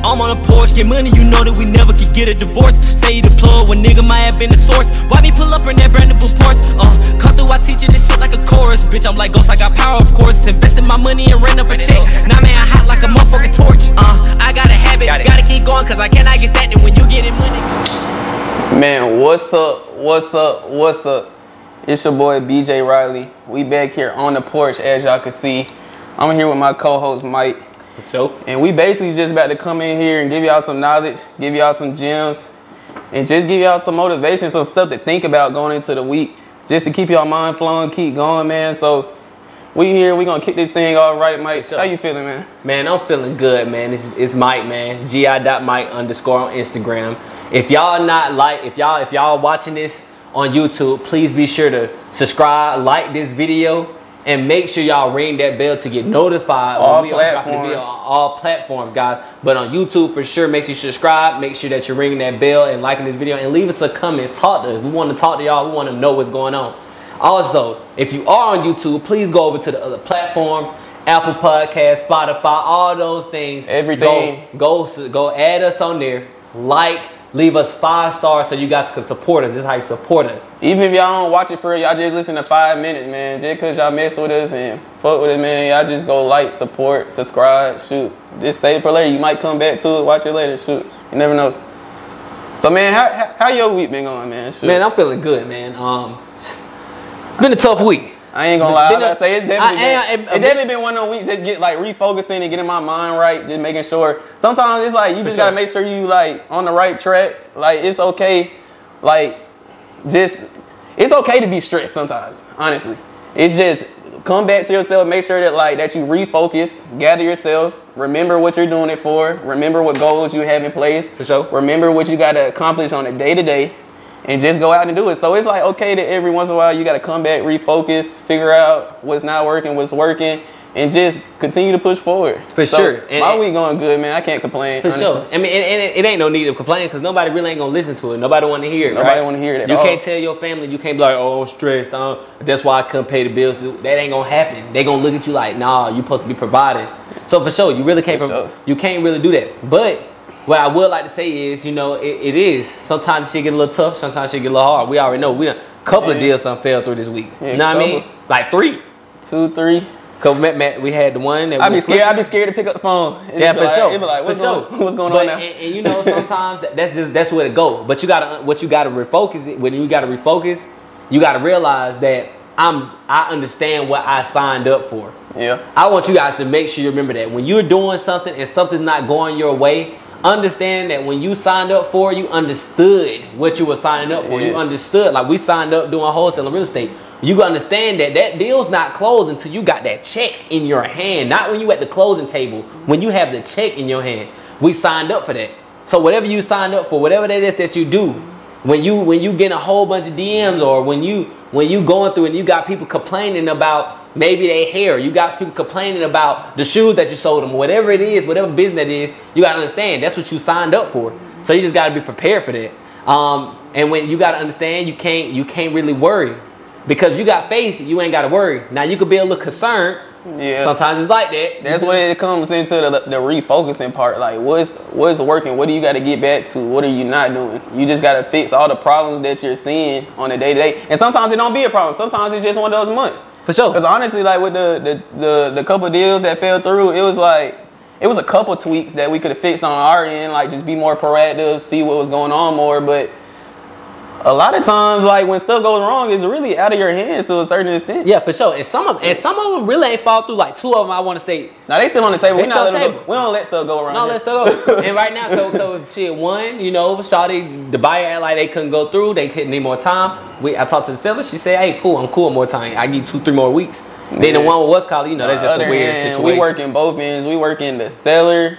I'm on a Porsche, get money, you know that we never could get a divorce. Say you the plug when nigga might have been the source. Why me pull up in that brand new Porsche? Uh, come through, I teach you this shit like a chorus. Bitch, I'm like Ghost, I got power, of course. Investing my money and rent up a check. Now man, I hot like a motherfucking torch. Uh, I got a habit, gotta keep going, cause I cannot get stagnant when you getting money. Man, what's up? What's up? What's up? It's your boy BJ Riley. We back here on the porch, as y'all can see. I'm here with my co-host Mike, So, and we basically just about to come in here and give y'all some knowledge, give y'all some gems, and just give y'all some motivation, some stuff to think about going into the week, just to keep y'all mind flowing, keep going, man. So we here, we gonna kick this thing all right, Mike. sure. How you feeling, man? man, I'm feeling good, man. It's, it's Mike, man. gi.mike underscore on Instagram. If y'all not like, if y'all if y'all watching this on YouTube, please be sure to subscribe, like this video, and make sure y'all ring that bell to get notified All when we are dropping the video platforms. on all platforms, guys. But on YouTube, for sure, make sure you subscribe. Make sure that you're ringing that bell and liking this video, and leave us a comment. Talk to us. We want to talk to y'all. We want to know what's going on. Also, if you are on YouTube, please go over to the other platforms. Apple Podcast, Spotify, all those things. Everything. Go, go, go add us on there. Like, leave us five stars so you guys can support us. This is how you support us. Even if y'all don't watch it for real, y'all just listen to five minutes, man. Just cause y'all mess with us and fuck with it, man. Y'all just go like, support, subscribe, shoot. Just save it for later. You might come back to it, watch it later, shoot. You never know. So man, how how, how your week been going, man? Shoot. Man, I'm feeling good, man. Um, it's been a tough week. I ain't gonna lie. I say it's definitely I- been, I- I- it definitely been one of those weeks just get like refocusing and getting my mind right, just making sure. Sometimes it's like you just sure. gotta make sure you like on the right track. Like it's okay, like just it's okay to be stressed sometimes. Honestly, it's just come back to yourself. Make sure that like that you refocus, gather yourself, remember what you're doing it for, remember what goals you have in place. For sure. Remember what you gotta accomplish on a day to day and just go out and do it. So it's like okay that every once in a while you got to come back, refocus, figure out what's not working, what's working, and just continue to push forward. For So, sure. And- my week going good, man. I can't complain. For honestly. sure. I mean, and, and it, it ain't no need to complain because nobody really ain't gonna listen to it. Nobody want to hear it. Nobody right? wanna hear it You all. can't tell your family. You can't be like, "Oh, I'm stressed. That's why I couldn't pay the bills." That ain't gonna happen. They gonna look at you like, "Nah, you supposed to be providing." So for sure, you really can't. Pro- sure. You can't really do that. But what I would like to say is, you know, it, it is sometimes shit get a little tough. Sometimes shit get a little hard. We already know. We done a couple of Yeah. deals done fell through this week. Yeah, you know what I mean? Like three. Two, three. Cause Matt, Matt, we had the one that I be scared. flipping. I be scared to pick up the phone. Yeah, for like, sure. Be like, what's for going, sure. what's going but, on now? And, and you know, sometimes that, that's just that's where it go. But you gotta what you gotta refocus it. When you gotta refocus, you gotta realize that I'm I understand what I signed up for. yeah. I want you guys to make sure you remember that when you're doing something and something's not going your way, understand that when you signed up for, it, you understood what you were signing up for. You understood like we signed up doing wholesale and real estate. You understand that that deal's not closed until you got that check in your hand. Not when you at the closing table. When you have the check in your hand, we signed up for that. So whatever you signed up for, whatever that is that you do, when you when you get a whole bunch of DMs or when you when you going through and you got people complaining about maybe they hair, you got people complaining about the shoes that you sold them, whatever it is, whatever business that is, you gotta understand that's what you signed up for. So you just gotta be prepared for that. Um, and when you gotta understand, you can't you can't really worry because you got faith, you ain't gotta worry. Now you could be a little concerned. Yeah. Sometimes it's like that. That's when it comes into the, the refocusing part. Like, what's what's working? What do you got to get back to? What are you not doing? You just got to fix all the problems that you're seeing on a day to day. And sometimes it don't be a problem. Sometimes it's just one of those months. For sure. Because honestly, like with the, the the the couple deals that fell through, it was like it was a couple tweaks that we could have fixed on our end. Like just be more proactive, see what was going on more. But a lot of times, like when stuff goes wrong, it's really out of your hands to a certain extent. Yeah, for sure. And some of and some of them really ain't fall through. Like two of them, I want to say Now they still on the table. We not them table. go. We don't let stuff go around. No, let's go. and right now, so, so shit, one, you know, Shawty, the buyer act like they couldn't go through. They couldn't need more time. We, I talked to the seller. She said, "Hey, cool, I'm cool. More time. I need two, three more weeks." Then the one with what's called, you know, that's just a weird hand, situation. We working both ends. We working the seller.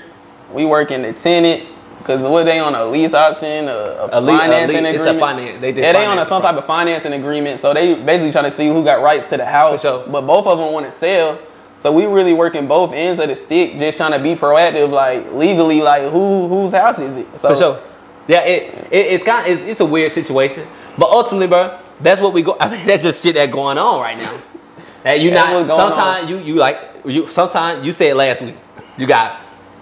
We working the tenants. Cause what they on a lease option, a, a, A financing lea- it's a agreement. finance- they did yeah, they on a, some type of financing agreement. So they basically trying to see who got rights to the house. Sure. But both of them want to sell. So we really working both ends of the stick, just trying to be proactive, like legally, like who whose house is it? So For sure. Yeah, it, it it's kind of, it's, it's a weird situation, but ultimately, bro, that's what we go. I mean, that's just shit that going on right now. That you not sometimes you you like you sometimes you said last week you got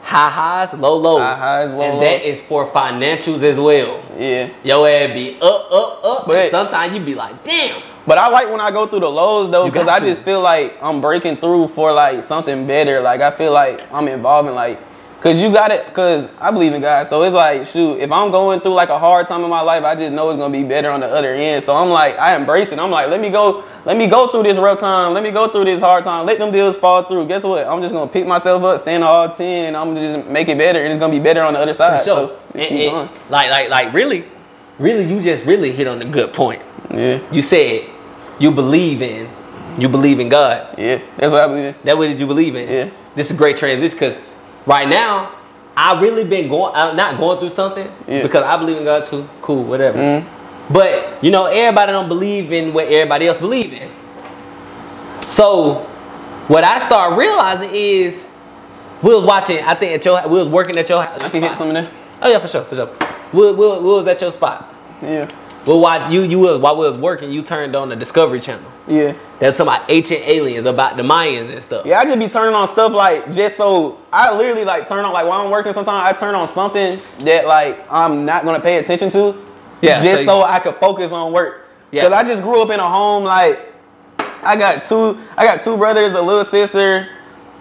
high highs, low lows. High highs, low and lows. that is for financials as well. Yeah. Yo ass be up, up, up. But- sometimes you be like, damn. But I like when I go through the lows though, because I to. just feel like I'm breaking through for like something better. Like I feel like I'm involving like, cause you got it. Cause I believe in God, so it's like shoot. If I'm going through like a hard time in my life, I just know it's gonna be better on the other end. So I'm like, I embrace it. I'm like, let me go, let me go through this rough time. Let me go through this hard time. Let them deals fall through. Guess what? I'm just gonna pick myself up, stand all ten, and I'm gonna just make it better. And it's gonna be better on the other side. So, So just and- keep and- going. like, like, like, really, really, you just really hit on a good point. Yeah, You said you believe in, you believe in God. yeah. That's what I believe in. That what did you believe in? Yeah. This is a great transition because right now I really been going, uh, not going through something Yeah. because I believe in God too. Cool, whatever. Mhm. But you know, everybody don't believe in what everybody else believe in. So what I start realizing is we was watching. I think at your we was working at your. I can hit some of that. Oh yeah, for sure, for sure. We, we, we was at your spot. Yeah, We'll watch you. You was while we was working. You turned on the Discovery Channel. yeah. They were talking about ancient aliens, about the Mayans and stuff. Yeah, I just be turning on stuff like just so I literally like turn on like while I'm working. Sometimes I turn on something that like I'm not gonna pay attention to. Yeah, just so so, I could focus on work. Yeah. Cause I just grew up in a home like I got two. I got two brothers, a little sister.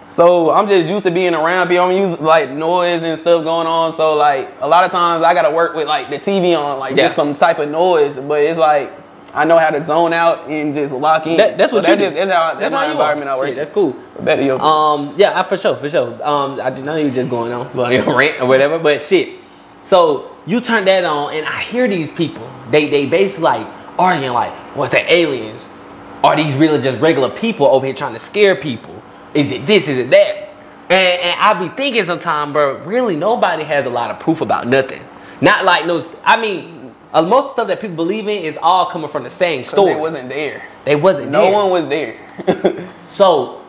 So I'm just used to being around people. I'm used to, like noise and stuff going on. So like a lot of times I gotta work with like the TV on, like Yeah. just some type of noise. But it's like I know how to zone out and just lock in. That, that's So what that's you just do. that's how that's, my you environment are. I work. Shit. That's cool. Better yo. Um, yeah, I, for sure, for sure. Um, I did know you were just going on, well, your rant or whatever, but shit. So you turn that on, and I hear these people. They they basically like arguing like, what the aliens? Are these really just regular people over here trying to scare people? Is it this? Is it that? And, and I be thinking sometimes, bro. Really, nobody has a lot of proof about nothing. Not like no. I mean, uh, most of the stuff that people believe in is all coming from the same story. They wasn't there. They wasn't No there. one was there. So,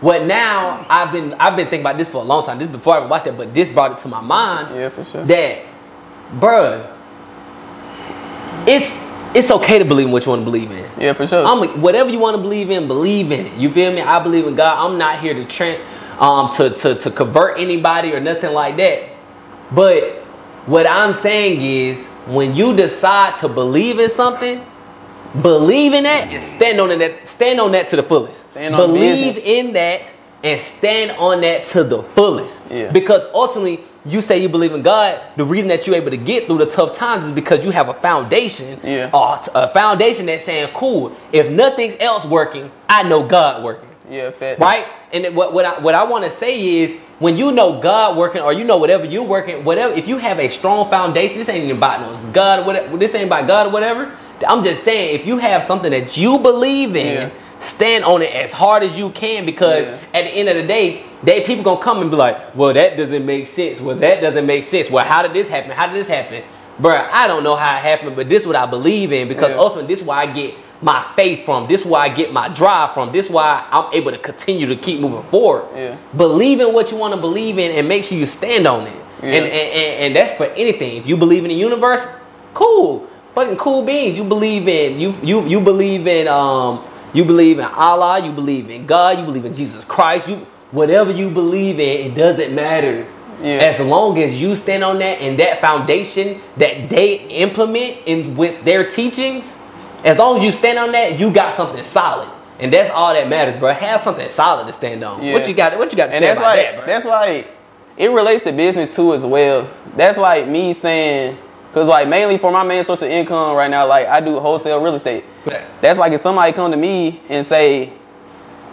what now? I've been I've been thinking about this for a long time. This before I even watched that, but this brought it to my mind. Yeah, for sure. That, bruh, it's it's okay to believe in what you want to believe in. yeah, for sure. I'm whatever you want to believe in, believe in it. You feel me? I believe in God. I'm not here to tra- um to, to to convert anybody or nothing like that. But what I'm saying is when you decide to believe in something, believe in that and stand on that stand on that to the fullest. Stand on believe business. in that and stand on that to the fullest. Yeah. Because ultimately you say you believe in God. The reason that you're able to get through the tough times is because you have a foundation, Yeah. a foundation that's saying, "Cool, if nothing's else working, I know God working." Yeah. Right? And what what I, what I want to say is when you know God working or you know whatever you're working, whatever if you have a strong foundation, this ain't even about no God, whatever. This ain't about God or whatever. I'm just saying if you have something that you believe in, Yeah. stand on it as hard as you can because Yeah. at the end of the day, they people gonna come and be like, well, that doesn't make sense. Well, that doesn't make sense. Well, how did this happen? How did this happen? Bruh, I don't know how it happened, but this is what I believe in because Yeah. ultimately this is where I get my faith from. This is where I get my drive from. This is why I'm able to continue to keep moving forward. Yeah. Believe in what you want to believe in and make sure you stand on it. Yeah. And, and, and and that's for anything. If you believe in the universe, cool. Fucking cool beans. You believe in you you you believe in um you believe in Allah, you believe in God, you believe in Jesus Christ, you whatever you believe in, it doesn't matter. Yeah. As long as you stand on that and that foundation that they implement in with their teachings, as long as you stand on that, you got something solid. And that's all that matters, bro. Have something solid to stand on. Yeah. What you got? What you got to and say that's about like that, bro? that's like it relates to business too as well. That's like me saying because like mainly for my main source of income right now, like I do wholesale real estate. Yeah. That's like if somebody come to me and say,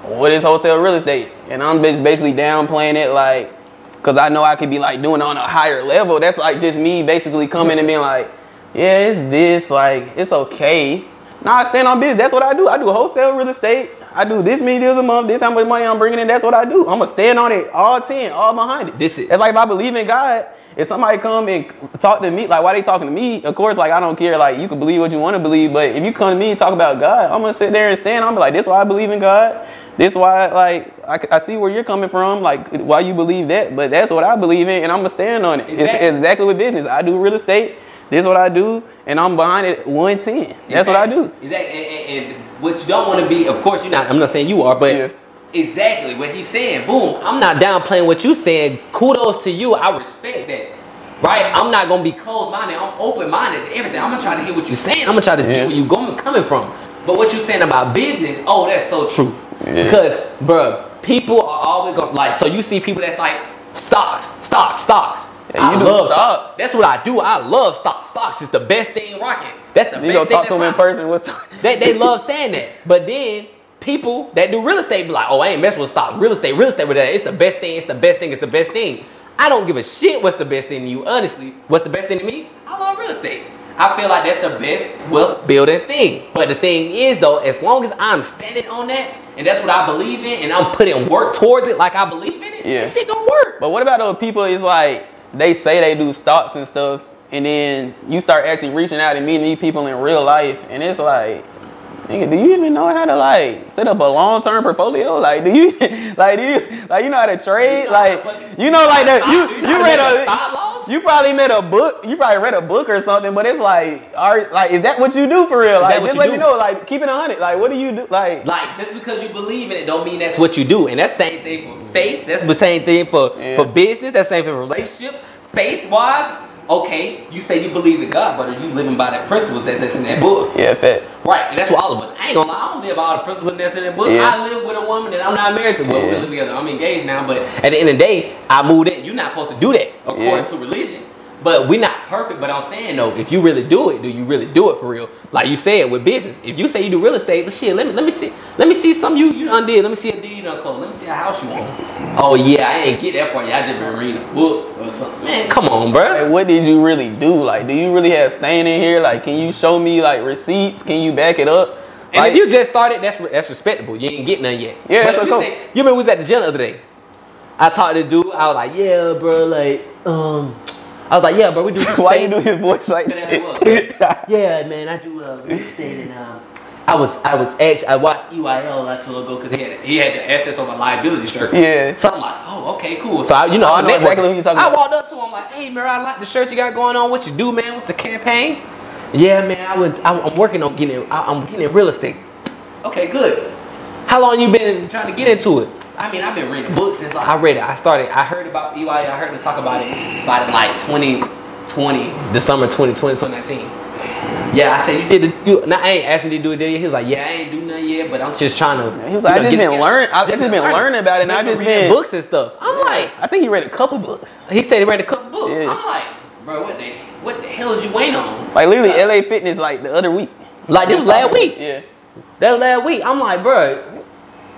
"What is wholesale real estate?" and I'm just basically downplaying it, like because I know I could be like doing it on a higher level. That's like just me basically coming and being like, "Yeah, it's this, like it's okay." Nah, I stand on business. That's what I do. I do wholesale real estate. I do this many deals a month. This how much money I'm bringing in. That's what I do. I'm gonna stand on it all ten, all behind it. This is- It's like if I believe in God. If somebody come and talk to me, like why they talking to me? Of course, like I don't care. Like you can believe what you want to believe, but if you come to me and talk about God, I'm gonna sit there and stand. I'm be like, this why I believe in God. This why like I see where you're coming from. Like why you believe that, but that's what I believe in, and I'm gonna stand on it. It's Exactly. exactly what business. I do real estate. This is what I do, and I'm behind it 110. That's what I do. Exactly. And, and, and what you don't want to be, of course, you're not. I'm not saying you are, but Yeah. Exactly what he's saying. Boom. I'm not downplaying what you're saying. Kudos to you. I respect that. Right? I'm not gonna be closed minded. I'm open minded to everything. I'm gonna try to hear what you're saying. I'm gonna try to Yeah. see where you going coming from. But what you're saying about business, oh, that's so true. Yeah. Because, bruh, people are always gonna like. So you see people that's like stocks, stocks, stocks. Yeah, you I love stocks. That's what I do. I love stocks. Stocks is the best thing rocking. That's the You best go talk to them in person. What's talk- they, they love saying that. But then people that do real estate be like, oh, I ain't messing with stock. Real estate, real estate with that. It's the best thing. It's the best thing. It's the best thing. I don't give a shit what's the best thing to you. Honestly, what's the best thing to me? I love real estate. I feel like that's the best wealth building thing. But the thing is, though, as long as I'm standing on that and that's what I believe in and I'm putting work towards it like I believe in it, Yeah. this shit gonna work. But what about those people? It's like they say they do stocks and stuff, and then you start actually reaching out and meeting these people in real life, and it's like, nigga, do you even know how to like set up a long term portfolio? Like, do you like do you like you know how to trade? Like, you know like that you you know you how to read a a stop loss? you probably read a book. You probably read a book or something, but it's like, are like, is that what you do for real? Like, just let do? me know. Like, keeping a hundred. Like, what do you do? Like, Like just because you believe in it don't mean that's what you do. And that's the same thing for faith. That's the same thing for, Yeah. for business. That's the same for relationships. Faith wise, okay, you say you believe in God, but are you living by the principles that's, that's in that book? yeah, fat. Right, and that's what all of us. I ain't gonna lie, I don't live by all the principles that's in that book. Yeah. I live with a woman that I'm not married to. Well, we live together. I'm engaged now, but at the end of the day, I moved in. You're not supposed to do that according Yeah. to religion. But we're not perfect. But I'm saying though, if you really do it, do you really do it for real? Like you said with business, if you say you do real estate, but shit, let me let me see, let me see some you you done did. Let me see a deed you done closed. Let me see a house you own. Oh yeah, I ain't get that part. yet. I just been reading a book or something. Man, come on, bro. Like, what did you really do? Like, do you really have staying in here? Like, can you show me like receipts? Can you back it up? And Like, if you just started, that's that's respectable. You ain't get none yet. Yeah, But that's if you okay. say- You remember we was at the gym the other day. I talked to the dude. I was like, yeah, bro, like, um, I was like, yeah, bro, we do. real why you estate." do his voice like I have that? Yeah, man, I do uh, real estate and um, I was I was actually I watched EYL not too long ago because he had he had the assets on a liability shirt. yeah. So I'm like, oh, okay, cool. So I, you know, I I'm know exactly who you're talking I about. walked up to him like, hey, man, I like the shirt you got going on. What you do, man? What's the campaign? Yeah, man, I was I, I'm working on getting I, I'm getting real estate. Okay, good. How long you been trying to get into it? I mean, I've been reading books since like, I read it. I started. I heard about EYL. I heard us talk about it about it like 2020, the summer 2020, 2019. Yeah, I said you did it. You, now, I ain't asking you to do it. Did you? He was like, yeah, I ain't do nothing yet, but I'm just trying to. He was like, you I know, just been learning. I've just been learning about it, and I just been. books and stuff. I'm like, I think he read a couple books. he said he read a couple books. Yeah. I'm like, bro, what the what the hell is you waiting on? Like literally, LA Fitness like the other week. Like this was last week. Yeah. That was last week. I'm like, bro,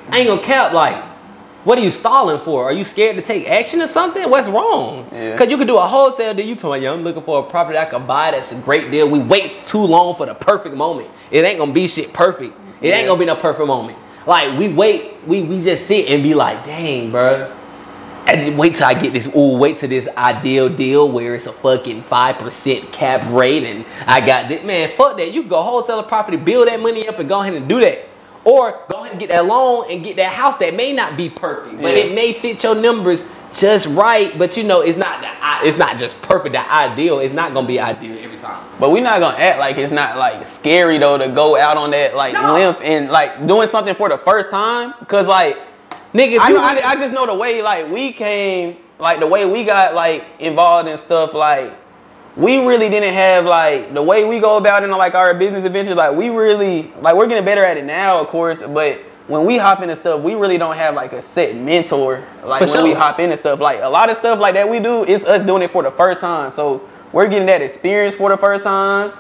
I ain't gonna cap. Like, what are you stalling for? Are you scared to take action or something? What's wrong? Yeah. Cause you could do a wholesale deal. You talking, yeah, I'm looking for a property I could buy. That's a great deal. We wait too long for the perfect moment. It ain't gonna be shit perfect. It Yeah. ain't gonna be no perfect moment. Like we wait, we we just sit and be like, dang, bro. I just wait till I get this. Ooh, wait till this ideal deal where it's a fucking five percent cap rate, and I got this. Man, fuck that. You go wholesale a property, build that money up, and go ahead and do that. Or go ahead and get that loan and get that house that may not be perfect, but Yeah. it may fit your numbers just right. But you know, it's not the. It's not just perfect. The ideal. It's not gonna be ideal every time. But we're not gonna act like it's not like scary though to go out on that like No. limp and like doing something for the first time. Cause like Nigga, I, know, I, I just know the way like we came like the way we got like involved in stuff like we really didn't have like the way we go about it in like our business adventures like we really like we're getting better at it now of course but when we hop into stuff we really don't have like a set mentor like For when we hop into stuff. Like a lot of stuff like that we do it's us doing it for the first time. So we're getting that experience for the first time.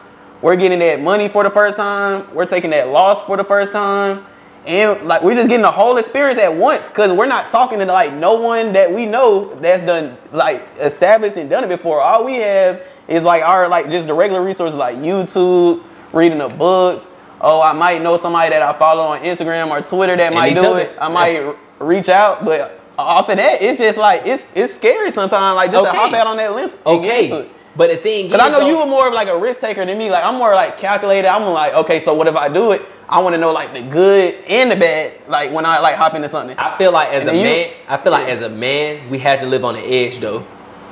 We're getting that money for the first time. We're taking that loss for the first time and like we're just getting the whole experience at once because we're not talking to like no one that we know that's done like established and done it before all we have is like our like just the regular resources like youtube reading the books oh i might know somebody that i follow on instagram or twitter that might do other. it i might reach out but off of that it's just like it's it's scary sometimes like just Okay. to hop out on that limb and okay. But the thing Cause is, I know though- you were more of like a risk taker than me. Like I'm more like calculated. I'm like, okay, so what if I do it? I want to know like the good and the bad. Like when I like hop into something. I feel like as And a you- man, I feel like Yeah. as a man, we have to live on the edge though,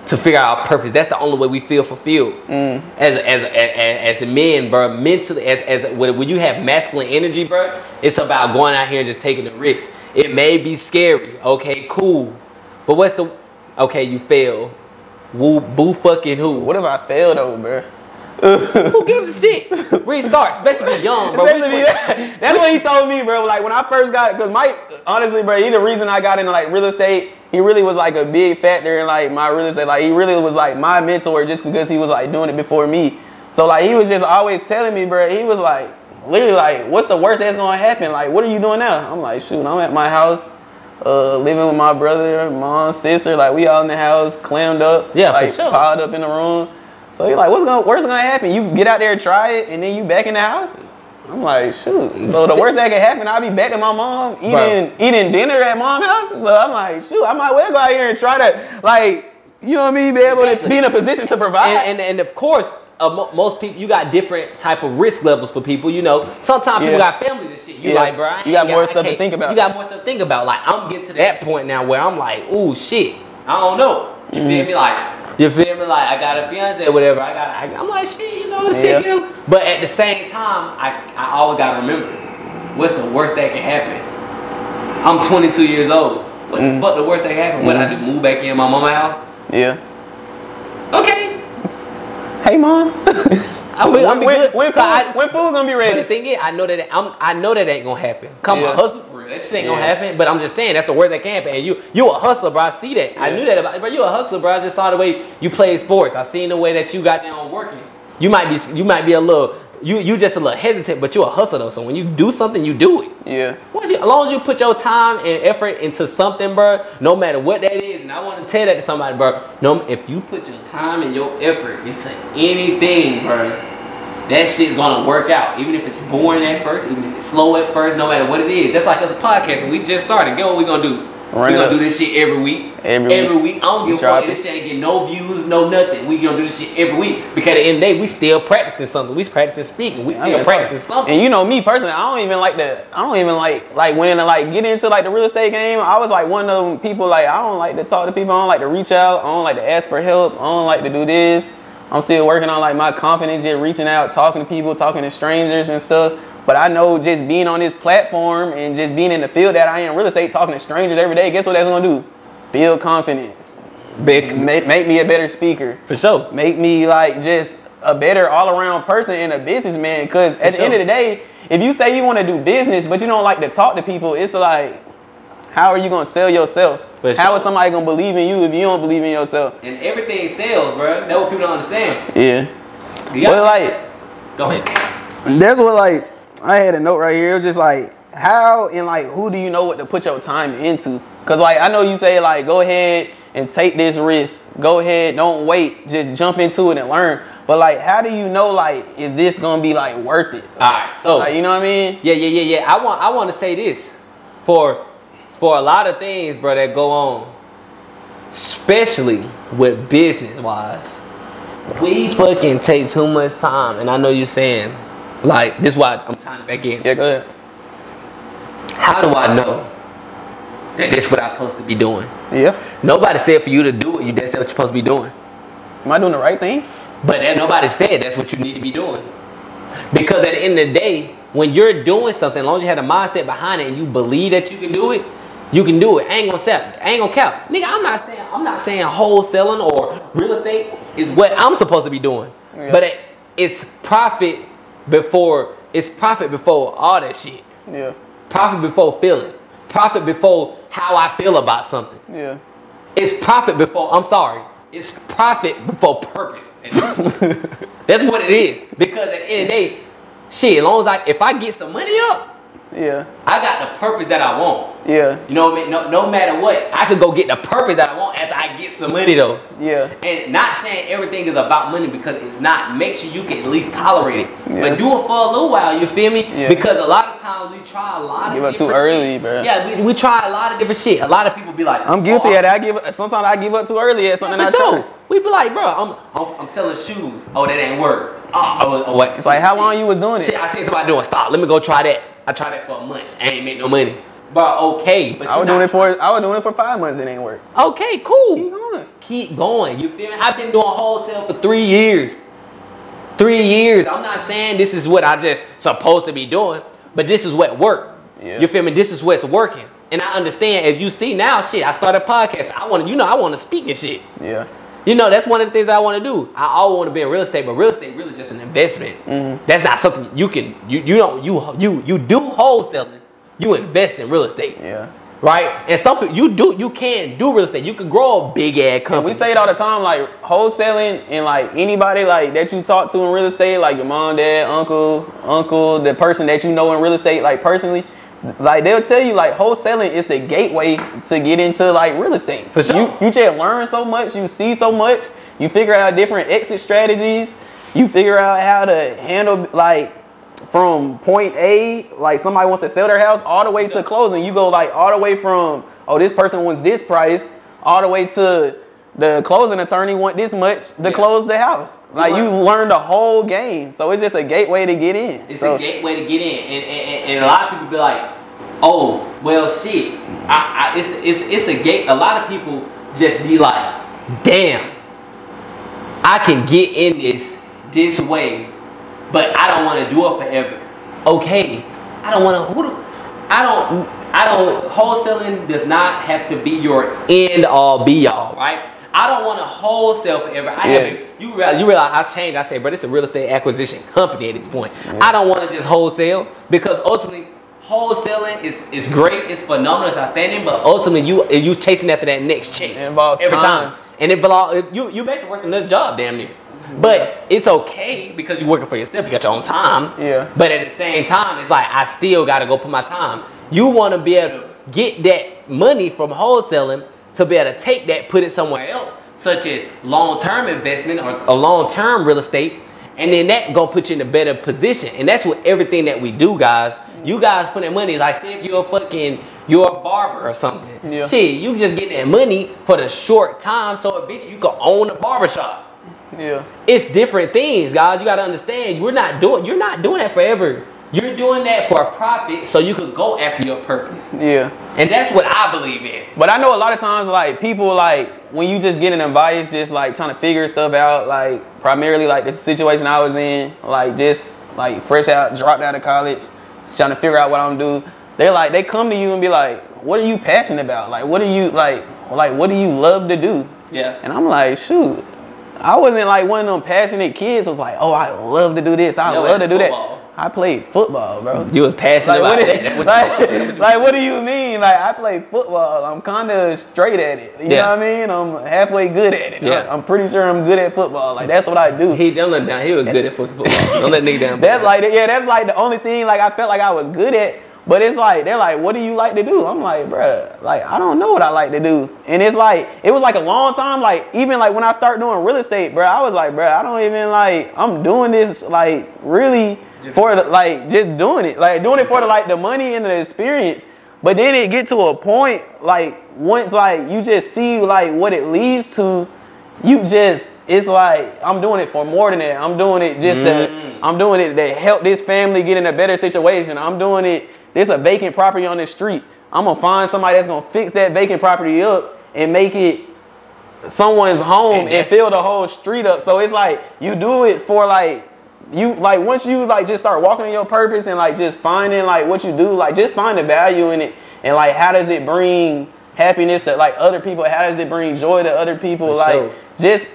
to figure out our purpose. That's the only way we feel fulfilled. Mm. As as as, as a man, bro, mentally, as as when when you have masculine energy, bro, it's about going out here and just taking the risks. It may be scary. Okay, cool. But what's the okay? You fail. Woo, boo, fucking who? What if I fail though, bro? Who gives a shit? Restart, especially young, bro. Especially. That's what he told me, bro. Like when I first got, cause Mike, honestly, bro, he the reason I got into like real estate. He really was like a big factor in like my real estate. Like he really was like my mentor just because he was like doing it before me. So like he was just always telling me, bro. He was like literally like, what's the worst that's gonna happen? Like, what are you doing now? I'm like, shoot, I'm at my house. Uh, living with my brother, mom, sister, like we all in the house, clammed up, Yeah, like sure. piled up in the room. So you're like, what's gonna, worst gonna happen? You get out there and try it, and then you back in the house. I'm like, shoot. So the worst that could happen, I'll be back to my mom eating Bro. eating dinner at mom's house. So I'm like, shoot, I might well go out here and try to like, you know what I mean, be able to be in a position to provide. and, and and of course, uh, mo- most people you got different type of risk levels for people. You know, sometimes people got families and shit. You Yeah. like, bro, I You got ain't more stuff to think about. You got more stuff to think about. Like I'm getting to that point now where I'm like, ooh, shit, I don't know. You Mm-hmm. feel me? Like. You feel me? Like I got a fiance or whatever. I got. I, I'm like shit. You know, shit. Yeah. You know? But at the same time, I I always gotta remember what's the worst that can happen. I'm 22 years old. What Mm. the fuck? The worst that can happen? What I do? Move back in my mama house? Yeah. Okay. Hey, mom. I will. When, when, when, food, I- when food gonna be But the ready? thing is, I know that I'm, I know that ain't gonna happen. Come Yeah. on, hustle for real. That shit ain't gonna happen. But I'm just saying that's the word that can happen. And you, you a hustler, bro. I see that. I knew that about. But you a hustler, bro. I just saw the way you play sports. I seen the way that you got down working. You might be, you might be a little, you, you just a little hesitant, but you a hustler though. So when you do something, you do it. Yeah. Once you, as long as you put your time and effort into something, bro, no matter what that is, and I want to tell that to somebody, bro. No, if you put your time and your effort into anything, bro, that shit's gonna work out. Even if it's boring at first, even if it's slow at first, no matter what it is. That's like us a podcast. We just started. Get what we gonna do? Run we gonna do this shit every week. Every week. I don't give a fuck. This shit ain't get no views, no nothing. We gonna do this shit every week because at the end of the day, we still practicing something. We still practicing speaking. We still gotta practicing talk. something. And you know me personally, I don't even like the I don't even like like when I like get into like the real estate game. I was like one of them people like I don't like to talk to people. I don't like to reach out. I don't like to ask for help. I don't like to do this. I'm still working on like my confidence, just reaching out, talking to people, talking to strangers and stuff. But I know just being on this platform and just being in the field that I am, real estate, talking to strangers every day. Guess what that's gonna do? Build confidence. Big Make, make me a better speaker for sure. make me like just a better all around person and a businessman. Because at the end of the day, if you say you want to do business but you don't like to talk to people, it's like, how are you gonna sell yourself? For How sure. is somebody gonna believe in you if you don't believe in yourself? And everything sells, bro. That's what people don't understand. Yeah. You Well, got- like go ahead. that's what like I had a note right here. It was just like how and like who do you know what to put your time into? Cause like I know you say like go ahead and take this risk. Go ahead, don't wait. Just jump into it and learn. But like how do you know like is this gonna be like worth it? All right, so Like you know what I mean? yeah, yeah, yeah, yeah. I want, I want to say this for, for a lot of things, bro, that go on, especially with business wise. We fucking take too much time, and I know you're saying, like, this is why I'm tying it back in. Yeah, go ahead. How do I know that this what I'm supposed to be doing? Yeah. Nobody said for you to do it. You that's what you're supposed to be doing. Am I doing the right thing? But that nobody said that's what you need to be doing. Because at the end of the day, when you're doing something, as long as you have a mindset behind it and you believe that you can do it, you can do it. I ain't gonna sell. I ain't gonna count. Nigga, I'm not saying I'm not saying wholesaling or real estate is what I'm supposed to be doing. Yeah. But it, it's profit before it's profit before all that shit. Yeah. Profit before feelings. Profit before how I feel about something. Yeah. It's profit before, I'm sorry, it's profit before purpose. That's what it is. Because at the end of the day, shit, as long as I, if I get some money up, Yeah. I got the purpose that I want. Yeah. You know what I mean? No, no matter what, I could go get the purpose that I want after I get some money though. Yeah. And not saying everything is about money because it's not. Make sure you can at least tolerate it. Yeah. But do it for a little while, you feel me? Yeah. Because a lot of times we try a lot Give of up too early, shit. bruh. Yeah, we, we try a lot of different shit. A lot of people be like, I'm guilty oh, that. I give sometimes I give up too early at something for I sure. try. We be like, bro, I'm, I'm, I'm selling shoes. Oh, that ain't work. Oh, oh, oh, wait. It's like how long you was doing Shit, it? I seen somebody doing. Stop. Let me go try that. I tried it for a month. I ain't make no money. But okay. But I was doing it for I was doing it for five months. It ain't work. Okay, cool. Keep going. Keep going. You feel me? I've been doing wholesale for three years. Three years. I'm not saying this is what I just supposed to be doing, but this is what worked. Yeah. You feel me? This is what's working. And I understand, as you see now, shit. I started a podcast. I want to, you know, I want to speak and shit. Yeah. You know, that's one of the things I want to do. I all want to be in real estate, but real estate really just an investment. Mm-hmm. That's not something you can you you don't you you you do wholesaling. You invest in real estate, Yeah. right? And some people you do you can do real estate. You can grow a big And company. we say it all the time, like wholesaling and like anybody like that you talk to in real estate, like your mom, dad, uncle, uncle, the person that you know in real estate, like personally, like they'll tell you like wholesaling is the gateway to get into like real estate. For sure. You you just learn so much, you see so much, you figure out different exit strategies, you figure out how to handle like from point A, like somebody wants to sell their house, all the way to closing. You go like all the way from, oh, this person wants this price, all the way to the closing attorney want this much to Yeah. close the house. Like you learn- learn the whole game. So it's just a gateway to get in. It's so, a gateway to get in, and, and, and a lot of people be like, "Oh, well, shit." I, I, it's it's it's a gate. A lot of people just be like, "Damn, I can get in this this way, but I don't want to do it forever." Okay, I don't want to. Who do, I don't. I don't. Wholesaling does not have to be your end all be all, right? I don't want to wholesale forever. I Yeah. haven't you realize, you realize I changed. I say, but it's a real estate acquisition company at this point. I don't want to just wholesale because ultimately wholesaling is, is great. It's phenomenal. It's outstanding. But ultimately, you you chasing after that next check It involves every time. time, and it belong. You you basically working another job, damn near. But it's okay because you're working for yourself. You got your own time. Yeah. But at the same time, it's like I still got to go put my time. You want to be able to get that money from wholesaling to be able to take that, put it somewhere else, such as long-term investment or a long-term real estate, and then that gonna put you in a better position. And that's what everything that we do, guys. You guys put in money. Like, say if you're a fucking you're a barber or something. Yeah. Shit, you just get that money for the short time, so eventually you can own a barbershop yeah. it's different things, guys. You gotta understand. You're not doing. You're not doing that forever. You're doing that for a profit, so you could go after your purpose, Yeah. and that's what I believe in. But I know a lot of times, like people, like when you just getting an advice, just like trying to figure stuff out. Like primarily, like the situation I was in, like just like fresh out, dropped out of college, trying to figure out what I'm gonna do. They're like, they come to you and be like, "What are you passionate about? Like, what do you like? Like, what do you love to do?" Yeah. And I'm like, shoot. I wasn't like one of them passionate kids. Was like, oh, I love to do this. I No, love to do football. that. I played football, bro. You was passionate Like about it, like, like, what do you mean? Like I play football. I'm kind of straight at it. You Yeah. know what I mean? I'm halfway good at it. Yeah. I'm pretty sure I'm good at football. Like that's what I do. He don't let down. He was good at football. Don't let nigga down. That's like yeah, that's like the only thing like I felt like I was good at. But it's like they're like, what do you like to do? I'm like, bruh, like I don't know what I like to do. And it's like it was like a long time. Like even like when I start doing real estate, bruh, I was like, bruh, I don't even like I'm doing this like really for the, like just doing it, like doing it for the like the money and the experience. But then it get to a point like once like you just see like what it leads to, you just it's like I'm doing it for more than that. I'm doing it just to mm. I'm doing it to help this family get in a better situation. I'm doing it. There's a vacant property on this street. I'm gonna find somebody that's gonna fix that vacant property up and make it someone's home And and, fill the whole street up. So it's like you do it for like you like once you like just start walking in your purpose and like just finding like what you do, like just find the value in it and like how does it bring happiness to like other people? How does it bring joy to other people? For like sure. just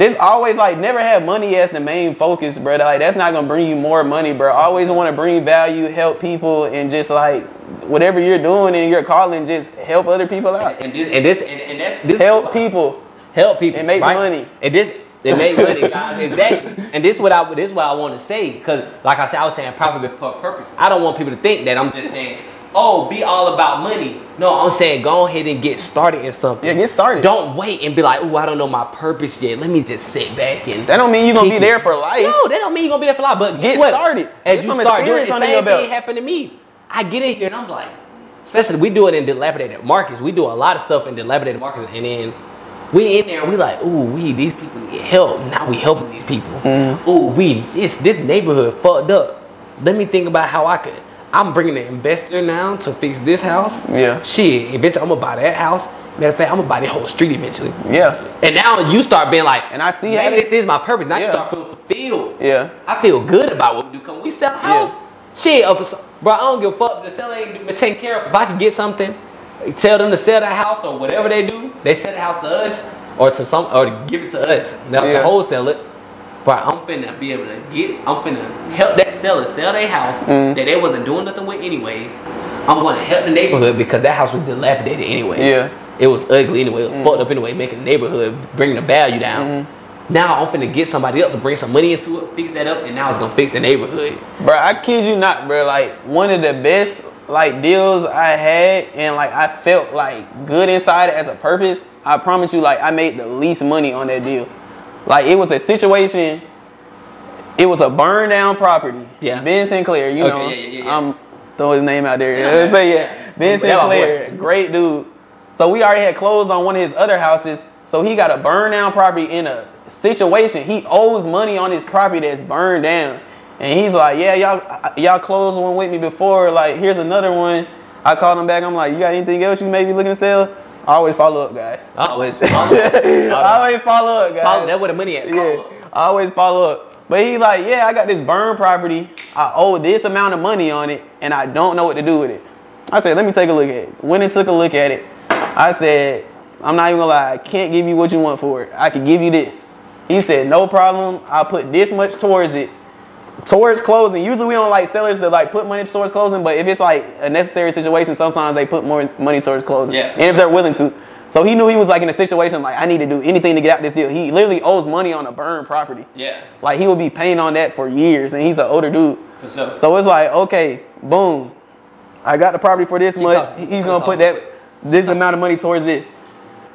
just always like never have money as the main focus, bro. Like that's not gonna bring you more money, bro. Always want to bring value, help people, and just like whatever you're doing in your calling, just help other people out. and this and this and, and that's this Help people. help people. It makes right? money. And this it makes money, guys. Exactly. And this is what I this is what I want to say because, like I said, I was saying profit for purpose. I don't want people to think that I'm just saying, oh, be all about money. No, I'm saying go ahead and get started in something. Yeah, get started. Don't wait and be like, oh, I don't know my purpose yet. Let me just sit back and. That don't mean you're gonna be it. there for life. No, that don't mean you're gonna be there for life. But Get what? started. As Get you start doing it, experience the under same belt. thing happened to me. I get in here and I'm like, especially we do it in dilapidated markets. We do a lot of stuff in dilapidated markets, and then we in there. And we like, ooh, we these people need help. Now we helping these people. Mm-hmm. Ooh, we this this neighborhood fucked up. Let me think about how I could. I'm bringing an investor now to fix this house. Yeah. Shit, eventually I'm gonna buy that house. Matter of fact, I'm gonna buy the whole street eventually. Yeah. And now you start being like, And I see maybe this is my purpose. Now you start feeling fulfilled. Yeah. I feel good about what we do. Cause when we sell a house, Shit, if it's- bro, I don't give a fuck. The seller ain't been taken care of. If I can get something, tell them to sell that house or whatever they do. They sell the house to us or to some or give it to us. Now Yeah. wholesale it. But I'm finna be able to get. I'm finna help that seller sell their house Mm. that they wasn't doing nothing with anyways. I'm gonna help the neighborhood because that house was dilapidated anyway. Yeah. It was ugly anyway. It was fucked up anyway, making the neighborhood bringing the value down. Mm-hmm. Now I'm finna get somebody else to bring some money into it, fix that up, and now it's gonna fix the neighborhood. Bro, I kid you not, bro. Like one of the best like deals I had, and like I felt like good inside it as a purpose. I promise you, like I made the least money on that deal. Like it was a situation. It was a burn down property. Yeah. Ben Sinclair, you Okay, know, yeah, yeah, yeah. I'm throwing his name out there. Yeah, yeah. Yeah. Ben That my boy. Sinclair, great dude. So we already had closed on one of his other houses. So he got a burn down property in a situation. He owes money on his property that's burned down. And he's like, yeah, y'all y'all closed one with me before. Like, here's another one. I called him back. I'm like, you got anything else you may be looking to sell? I always follow up, guys. I always, I always follow up, guys. follow, that's where the money at. Yeah, I always follow up. But he like, yeah, I got this burn property. I owe this amount of money on it, and I don't know what to do with it. I said, let me take a look at it. Went and took a look at it. I said, I'm not even gonna lie, I can't give you what you want for it. I can give you this. He said, no problem. I'll put this much towards it. Towards closing. Usually we don't like sellers to like put money towards closing, but if it's like a necessary situation, sometimes they put more money towards closing. Yeah. And if they're willing to. So he knew he was like in a situation like I need to do anything to get out this deal. He literally owes money on a burned property. Yeah, Like he would be paying on that for years, and he's an older dude. sure. So it's like, okay, boom, I got the property for this much. talking. He's gonna put that this amount of money towards this.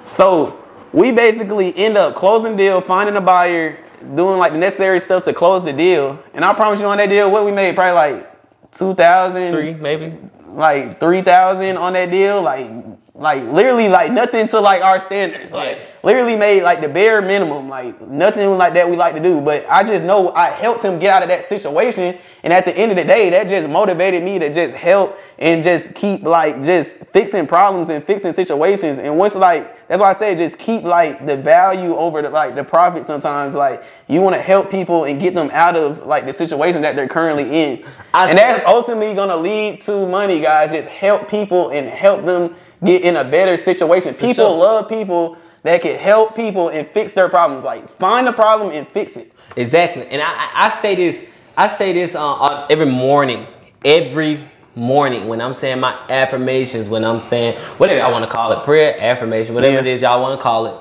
So we basically end up closing deal, finding a buyer, doing like the necessary stuff to close the deal. And I promise you, on that deal, what we made probably like two thousand, Three, maybe. like three thousand on that deal, like like literally like nothing to like our standards. Like Yeah. literally made like the bare minimum, like nothing like that we like to do. But I just know I helped him get out of that situation. And at the end of the day, that just motivated me to just help and just keep like just fixing problems and fixing situations. And once like that's why I say just keep like the value over the like the profit sometimes. Like you want to help people and get them out of like the situation that they're currently in. I and that's ultimately gonna lead to money, guys. Just help people and help them get in a better situation. People sure. love people that can help people and fix their problems. Like find the problem and fix it. Exactly, and I, I, say this, I say this uh, uh, every morning, every morning when I'm saying my affirmations, when I'm saying whatever I want to call it, prayer, affirmation, whatever Yeah. it is y'all want to call it.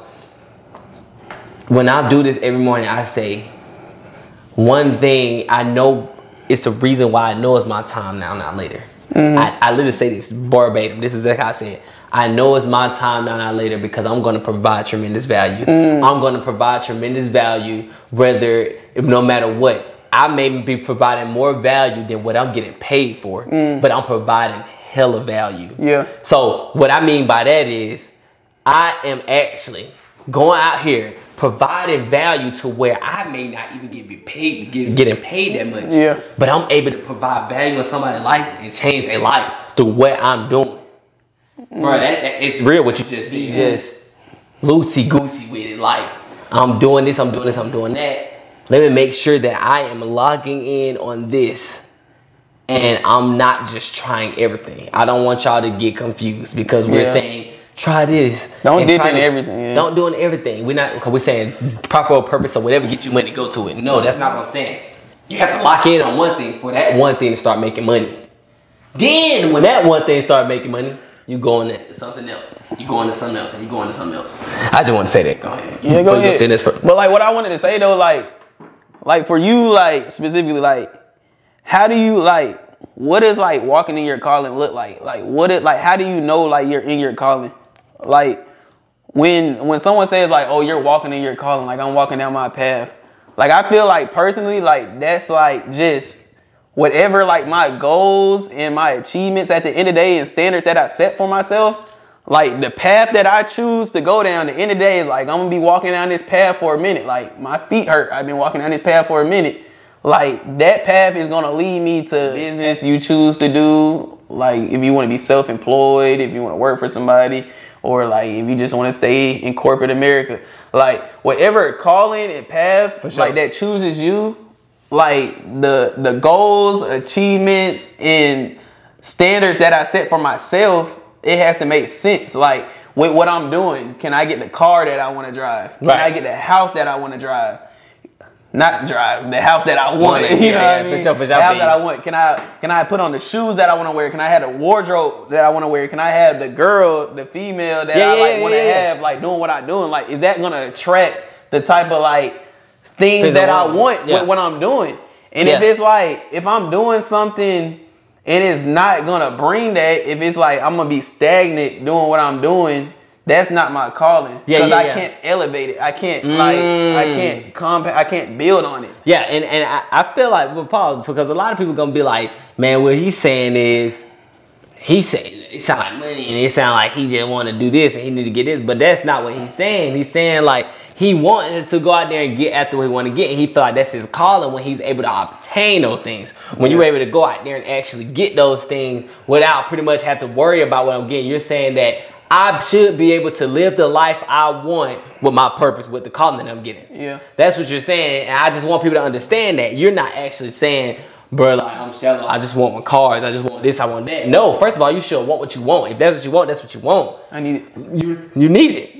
When I do this every morning, I say one thing I know it's the reason why I know it's my time now, not later. Mm-hmm. I, I literally say this verbatim. This is like I said. I know it's my time now, not later, because I'm going to provide tremendous value. Mm-hmm. I'm going to provide tremendous value, whether no matter what. I may be providing more value than what I'm getting paid for, mm-hmm. but I'm providing hella value. Yeah. So what I mean by that is, I am actually going out here providing value to where I may not even get paid, get, getting paid that much. Yeah. But I'm able to provide value in somebody's life and change their life through what I'm doing. Bro, that, that it's real what you just mm-hmm. said. Just loosey goosey with it. Like I'm doing this, I'm doing this, I'm doing that. Let me make sure that I am logging in on this and I'm not just trying everything. I don't want y'all to get confused because we're Yeah. saying try this. Don't dip in this. everything, yeah. Don't do in everything. We're not because we're saying proper purpose or whatever get you money, go to it. No, that's not what I'm saying. You have to lock in on one thing for that one thing to start making money. Then when that one thing start making money, you go into something else. You go into something else, and you go into something else. I just want to say that. Go ahead. Yeah, go ahead. But like what I wanted to say though, like, like for you, like specifically, like, how do you like? What is like walking in your calling look like? Like, what it like? How do you know like you're in your calling? Like, when when someone says like, "Oh, you're walking in your calling," like I'm walking down my path. Like I feel like personally, like that's like just whatever like my goals and my achievements at the end of the day and standards that I set for myself. Like the path that I choose to go down, the end of the day is like I'm gonna be walking down this path for a minute. Like my feet hurt. I've been walking down this path for a minute. Like that path is gonna lead me to business you choose to do. Like if you want to be self-employed, if you want to work for somebody, or like if you just want to stay in corporate America. Like whatever calling and path sure. like that chooses you, like the the goals, achievements, and standards that I set for myself, it has to make sense. Like with what I'm doing, can I get the car that I want to drive? Can I get the house that I want to drive? Not drive the house that I want. You know yeah, what I for mean? sure, for sure. The house that I want. Can I can I put on the shoes that I want to wear? Can I have the wardrobe that I want to wear? Can I have the girl, the female that Yeah, I like yeah, want to have, like doing what I'm doing? Like, is that gonna attract the type of like things that I want. with what I'm doing? And if it's like if I'm doing something and it's not gonna bring that, if it's like I'm gonna be stagnant doing what I'm doing, that's not my calling. Yeah, Because yeah, I yeah. can't elevate it. I can't like I Mm. can't comp I can't build on it. Yeah, and, and I, I feel like with Paul because a lot of people gonna be like, man, what he's saying is he said it sound like money and it sound like he just want to do this and he need to get this, but that's not what he's saying. He's saying like he wants to go out there and get after what he want to get, and he like that's his calling when he's able to obtain those things. When you're able to go out there and actually get those things without pretty much have to worry about what I'm getting, you're saying that. I should be able to live the life I want with my purpose, with the calling that I'm getting. Yeah. That's what you're saying, and I just want people to understand that you're not actually saying, "Bro, like I'm shallow. I just want my cars. I just want this. I want that." No, first of all, you should want what you want. If that's what you want, that's what you want. I need it. You you need it.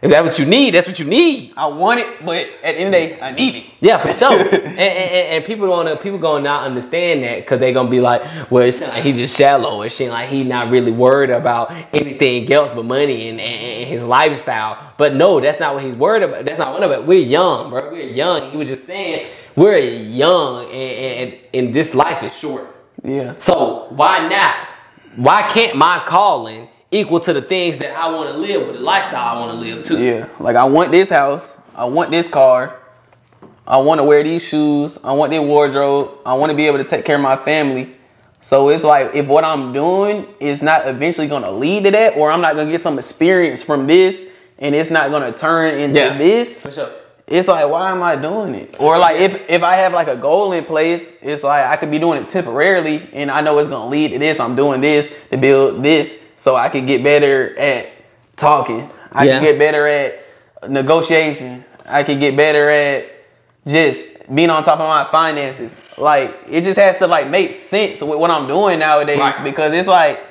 If that's what you need, that's what you need. I want it, but at the end of the day, I need it. Yeah, for sure. and, and, and, and people don't people gonna not understand that because they gonna be like, well, it seems like he just shallow. It seems like he not really worried about anything else but money and, and, and his lifestyle. But no, that's not what he's worried about. That's not one of it. We're young, bro. We're young. He was just saying we're young and, and, and this life is short. Yeah. So why not? Why can't my calling equal to the things that I want to live with, the lifestyle I want to live too? Yeah. Like I want this house. I want this car. I want to wear these shoes. I want this wardrobe. I want to be able to take care of my family. So it's like if what I'm doing is not eventually gonna lead to that, or I'm not gonna get some experience from this, and it's not gonna turn into Yeah. this, For sure. it's like why am I doing it? Or like if if I have like a goal in place, it's like I could be doing it temporarily, and I know it's gonna lead to this. I'm doing this to build this, so I can get better at talking. I Yeah. can get better at negotiation. I can get better at just being on top of my finances. Like it just has to like make sense with what I'm doing nowadays Right. because it's like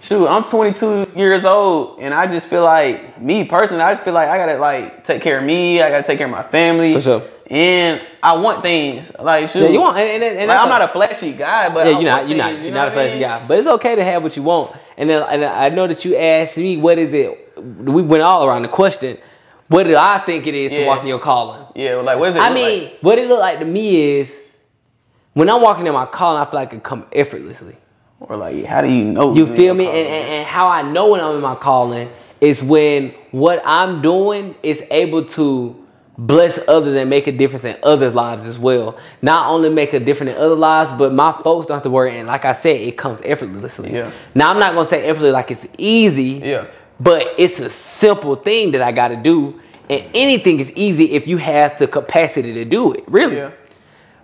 shoot, I'm 22 years old, and I just feel like me personally, I just feel like I gotta like take care of me. I gotta take care of my family. For sure. And I want things like shoot. Yeah, you want, and, and, and like, I'm not a flashy guy, but Yeah, you're not. You're not. things, you You're not a flashy mean? guy. But it's okay to have what you want. And then, and I know that you asked me, what is it? We went all around the question. What do I think it is to walk in your calling? Yeah, like what does it I look mean, like? what it look like to me is when I'm walking in my calling, I feel like it come effortlessly. Or like, how do you know? You feel me? And, and, and how I know when I'm in my calling is when what I'm doing is able to bless others and make a difference in others' lives as well. Not only make a difference in other lives, but my folks don't have to worry. And like I said, it comes effortlessly. Yeah. Now I'm not gonna say effortlessly like it's easy. Yeah. But it's a simple thing that I gotta do. And anything is easy if you have the capacity to do it. Really. yeah,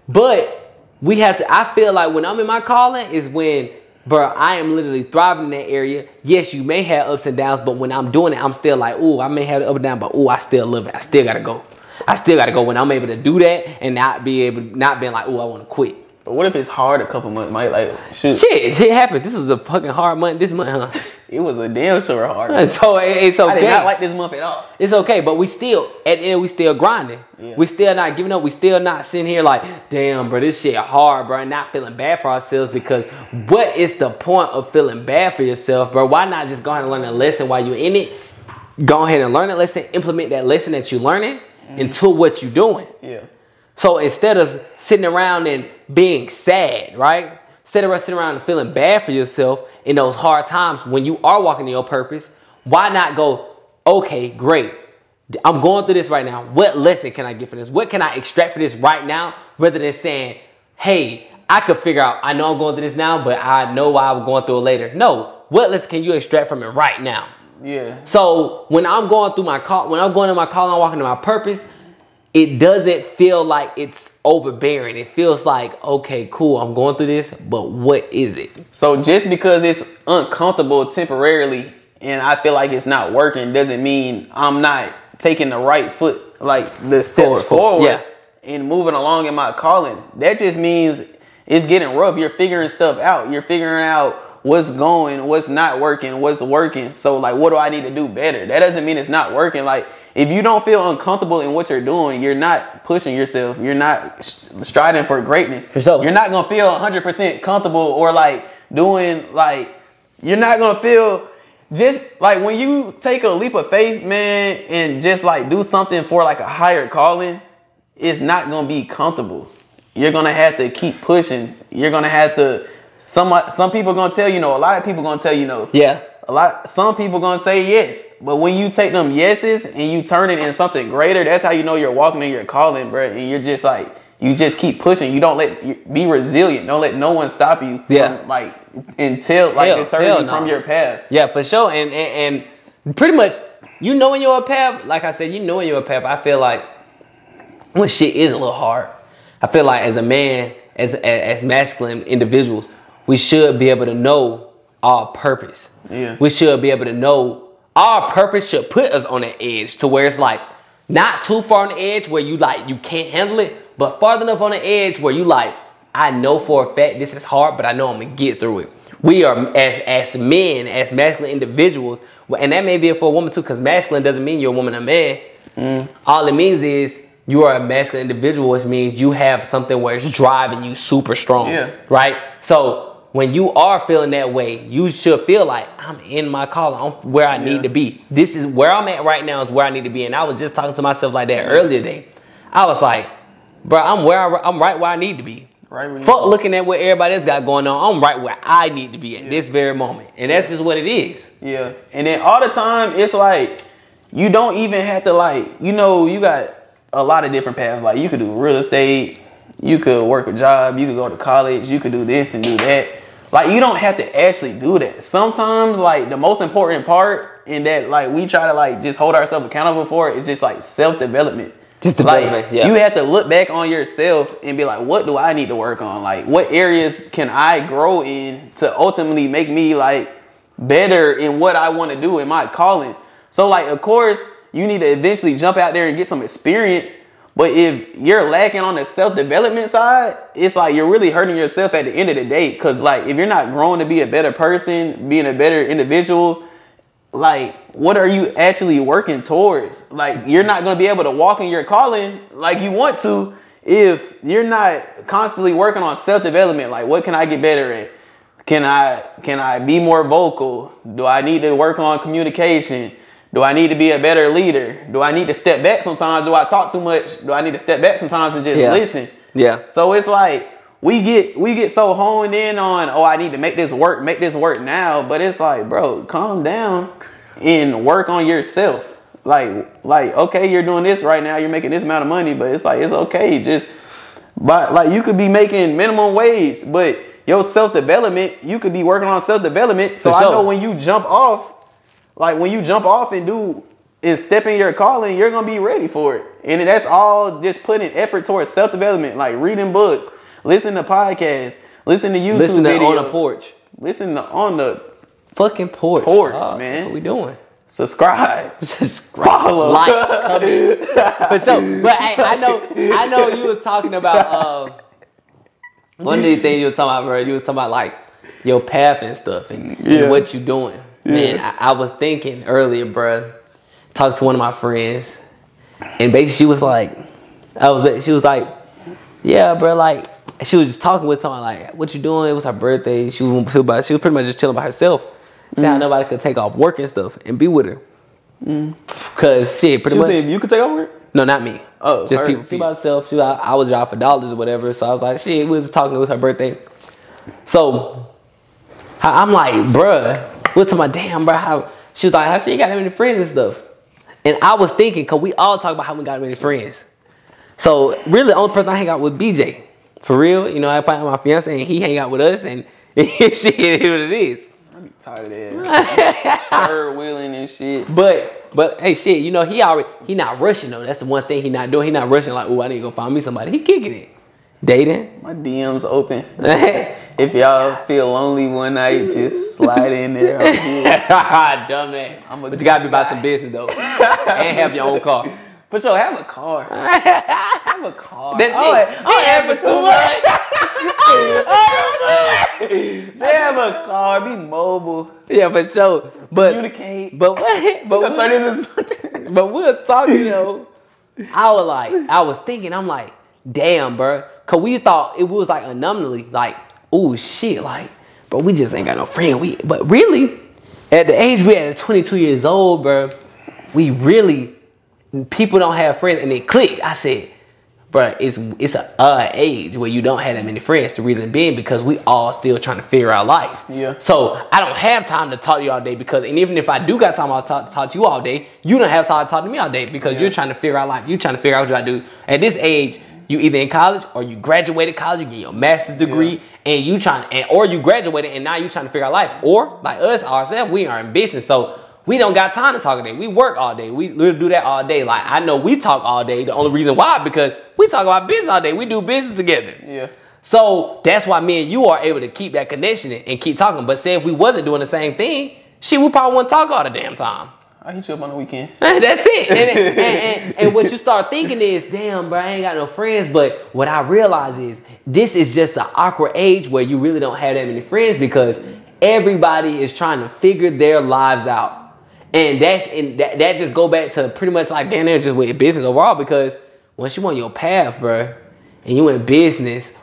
But we have to. I feel like when I'm in my calling is when, bro, I am literally thriving in that area. Yes, you may have ups and downs, but when I'm doing it, I'm still like, ooh, I may have the up and down, but ooh, I still love it. I still gotta go. I still gotta go when I'm able to do that and not be able, not being like, oh, I want to quit. but what if it's hard a couple months? Might like shoot, Shit, shit happens. This was a fucking hard month. This month, huh? it was a damn sure hard. And so it- it's okay. I did not like this month at all. It's okay, but we still at the end we still grinding. Yeah. We still not giving up. We still not sitting here like, damn, bro, this shit hard, bro. and Not feeling bad for ourselves because what is the point of feeling bad for yourself, bro? Why not just go ahead and learn a lesson while you're in it? Go ahead and learn a lesson, implement that lesson that you're learning Mm-hmm. into what you're doing. Yeah, So instead of sitting around and being sad, right? Instead of sitting around and feeling bad for yourself in those hard times when you are walking in your purpose, why not go, okay, great. I'm going through this right now. What lesson can I get from this? What can I extract from this right now? Rather than saying, hey, I could figure out, I know I'm going through this now, but I know why I'm going through it later. No, what lesson can you extract from it right now? Yeah, So when I'm going through my call, when I'm going to my call, I'm walking to my purpose. It doesn't feel like it's overbearing. It feels like okay, cool. I'm going through this, but what is it? So just because it's uncomfortable temporarily and I feel like it's not working doesn't mean I'm not taking the right foot, like the steps Forward, forward. forward, yeah. and moving along in my calling. That just means it's getting rough. You're figuring stuff out. You're figuring out what's going, what's not working, what's working. So like, what do I need to do better? That doesn't mean it's not working. Like, if you don't feel uncomfortable in what you're doing, you're not pushing yourself. You're not striding for greatness. For sure. You're not gonna feel 100% comfortable or like doing like. You're not gonna feel just like when you take a leap of faith, man, and just like do something for like a higher calling. It's not gonna be comfortable. You're gonna have to keep pushing. You're gonna have to. Some uh, some people gonna tell you no. A lot of people gonna tell you no Yeah. a lot some people gonna say yes but when you take them yeses and you turn it into something greater that's how you know you're walking in your calling bro and you're just like you just keep pushing you don't let you, be resilient don't let no one stop you Yeah. from, like until like Hell- deter you from your path Yeah, for sure. And, and and pretty much, you know when you're a path. Like I said, you know when you're a path. I feel like when shit is a little hard, I feel like as a man, as as, as masculine individuals, we should be able to know our purpose. Yeah. We should be able to know our purpose should put us on that edge to where it's like not too far on the edge where you like you can't handle it, but far enough on the edge where you like I know for a fact this is hard, but I know I'm gonna get through it. We are as as men, as masculine individuals, and that may be it for a woman too, because masculine doesn't mean you're a woman or a man. Mm. All it means is you are a masculine individual, which means you have something where it's driving you super strong. Yeah. Right? So when you are feeling that way, you should feel like I'm in my calling. I'm where I Yeah. need to be. This is where I'm at right now. Is where I need to be. And I was just talking to myself like that earlier today. I was like, bro, I'm where I, I'm right where I need to be. Right Fuck looking at what everybody else got going on. I'm right where I need to be at this very moment, and that's just what it is. Yeah. And then all the time, it's like you don't even have to like, you know, you got a lot of different paths. Like you could do real estate, you could work a job, you could go to college, you could do this and do that. Like you don't have to actually do that. Sometimes like the most important part in that like we try to like just hold ourselves accountable for it is just like self development. Just like development, yeah. you have to look back on yourself and be like, what do I need to work on? Like what areas can I grow in to ultimately make me like better in what I want to do in my calling. So like of course you need to eventually jump out there and get some experience. But if you're lacking on the self-development side, it's like you're really hurting yourself at the end of the day. Cause like if you're not growing to be a better person, being a better individual, like what are you actually working towards? Like you're not gonna be able to walk in your calling like you want to if you're not constantly working on self-development. Like what can I get better at? Can I can I be more vocal? Do I need to work on communication? Do I need to be a better leader? Do I need to step back sometimes? Do I talk too much? Do I need to step back sometimes and just Yeah. listen? Yeah. So it's like we get we get so honed in on oh I need to make this work, make this work now, but it's like bro, calm down and work on yourself. Like like okay, you're doing this right now, you're making this amount of money, but it's like it's okay, just but like you could be making minimum wage, but your self development, you could be working on self development. So For I know when you jump off, like when you jump off and do and step in your calling, you're gonna be ready for it. And that's all just putting effort towards self development, like reading books, listen to podcasts, listen to YouTube Listen to videos, on the porch. listen to on the Fucking porch. Porch, dog. man. What we doing. subscribe. Subscribe, Follow. like, comment. For sure. But hey, I know, I know you was talking about uh, one of these things you was talking about, bro. You was talking about like your path and stuff and, and what you doing. Man, I, I was thinking earlier, bro. Talked to one of my friends, and basically she was like, I was, she was like, yeah, bro, like. She was just talking with someone like, "What you doing?" It was her birthday. She was she was, she was pretty much just chilling by herself. Saying how mm-hmm. nobody could take off work and stuff and be with her. Mm. Cause shit, pretty You much. said you could take over? No, not me. Oh, just people. She by herself. She, I, I was driving for dollars or whatever. So I was like, shit. We was just talking. It was her birthday. So I'm like, bruh. What's my damn, bruh? How she was like, how she got that many friends and stuff. And I was thinking, cause we all talk about how we got many friends. So really, the only person I hang out with BJ. For real, you know, I find my fiance and he hang out with us, and shit, it is what it is. I'm tired of that. Third wheeling and shit. But but hey shit, you know he already he not rushing though. That's the one thing he not doing. He not rushing like, oh I need to go find me somebody. He kicking it. Dating. My DM's open. Dumbass. If y'all feel lonely one night, just slide in there. I'm here. Dumbass. I'm a but you gotta be good about some business though. and have your own car. For sure, have a car. have a car. That's oh, it. I have for too much. Just have a car. Be mobile. yeah, for sure. But Communicate. but but But turn this into something. But we were talking, though. I was like, I was thinking, I'm like, damn, bro. Cause we thought it was like anomaly, like, oh shit, like, but we just ain't got no friend. We, but really, at the age we at 22 years old, bro, we really, people don't have friends, and it clicked. I said, bro, it's it's a uh, age where you don't have that many friends. The reason being because we all still trying to figure out life. Yeah. So I don't have time to talk to you all day because, and even if I do got time, I'll talk, to talk to you all day. You don't have time to talk to me all day because Yeah. you're trying to figure out life. You're trying to figure out what to do. At this age, you either in college or you graduated college, you get your master's degree, Yeah. and you trying, and or you graduated and now you trying to figure out life. Or like us ourselves, we are in business, so we don't got time to talk today. We work all day. We literally do that all day. Like I know we talk all day. The only reason why because we talk about business all day. We do business together. Yeah. So that's why me and you are able to keep that connection and keep talking. But say if we wasn't doing the same thing, shit, we probably wouldn't talk all the damn time. I hit you up on the weekends. That's it. And, and, and, and what you start thinking is, damn, bro, I ain't got no friends. But what I realize is, this is just an awkward age where you really don't have that many friends because everybody is trying to figure their lives out. And that's and that, that just go back to pretty much like down there just with business overall because once you on your path, bro, and you in business,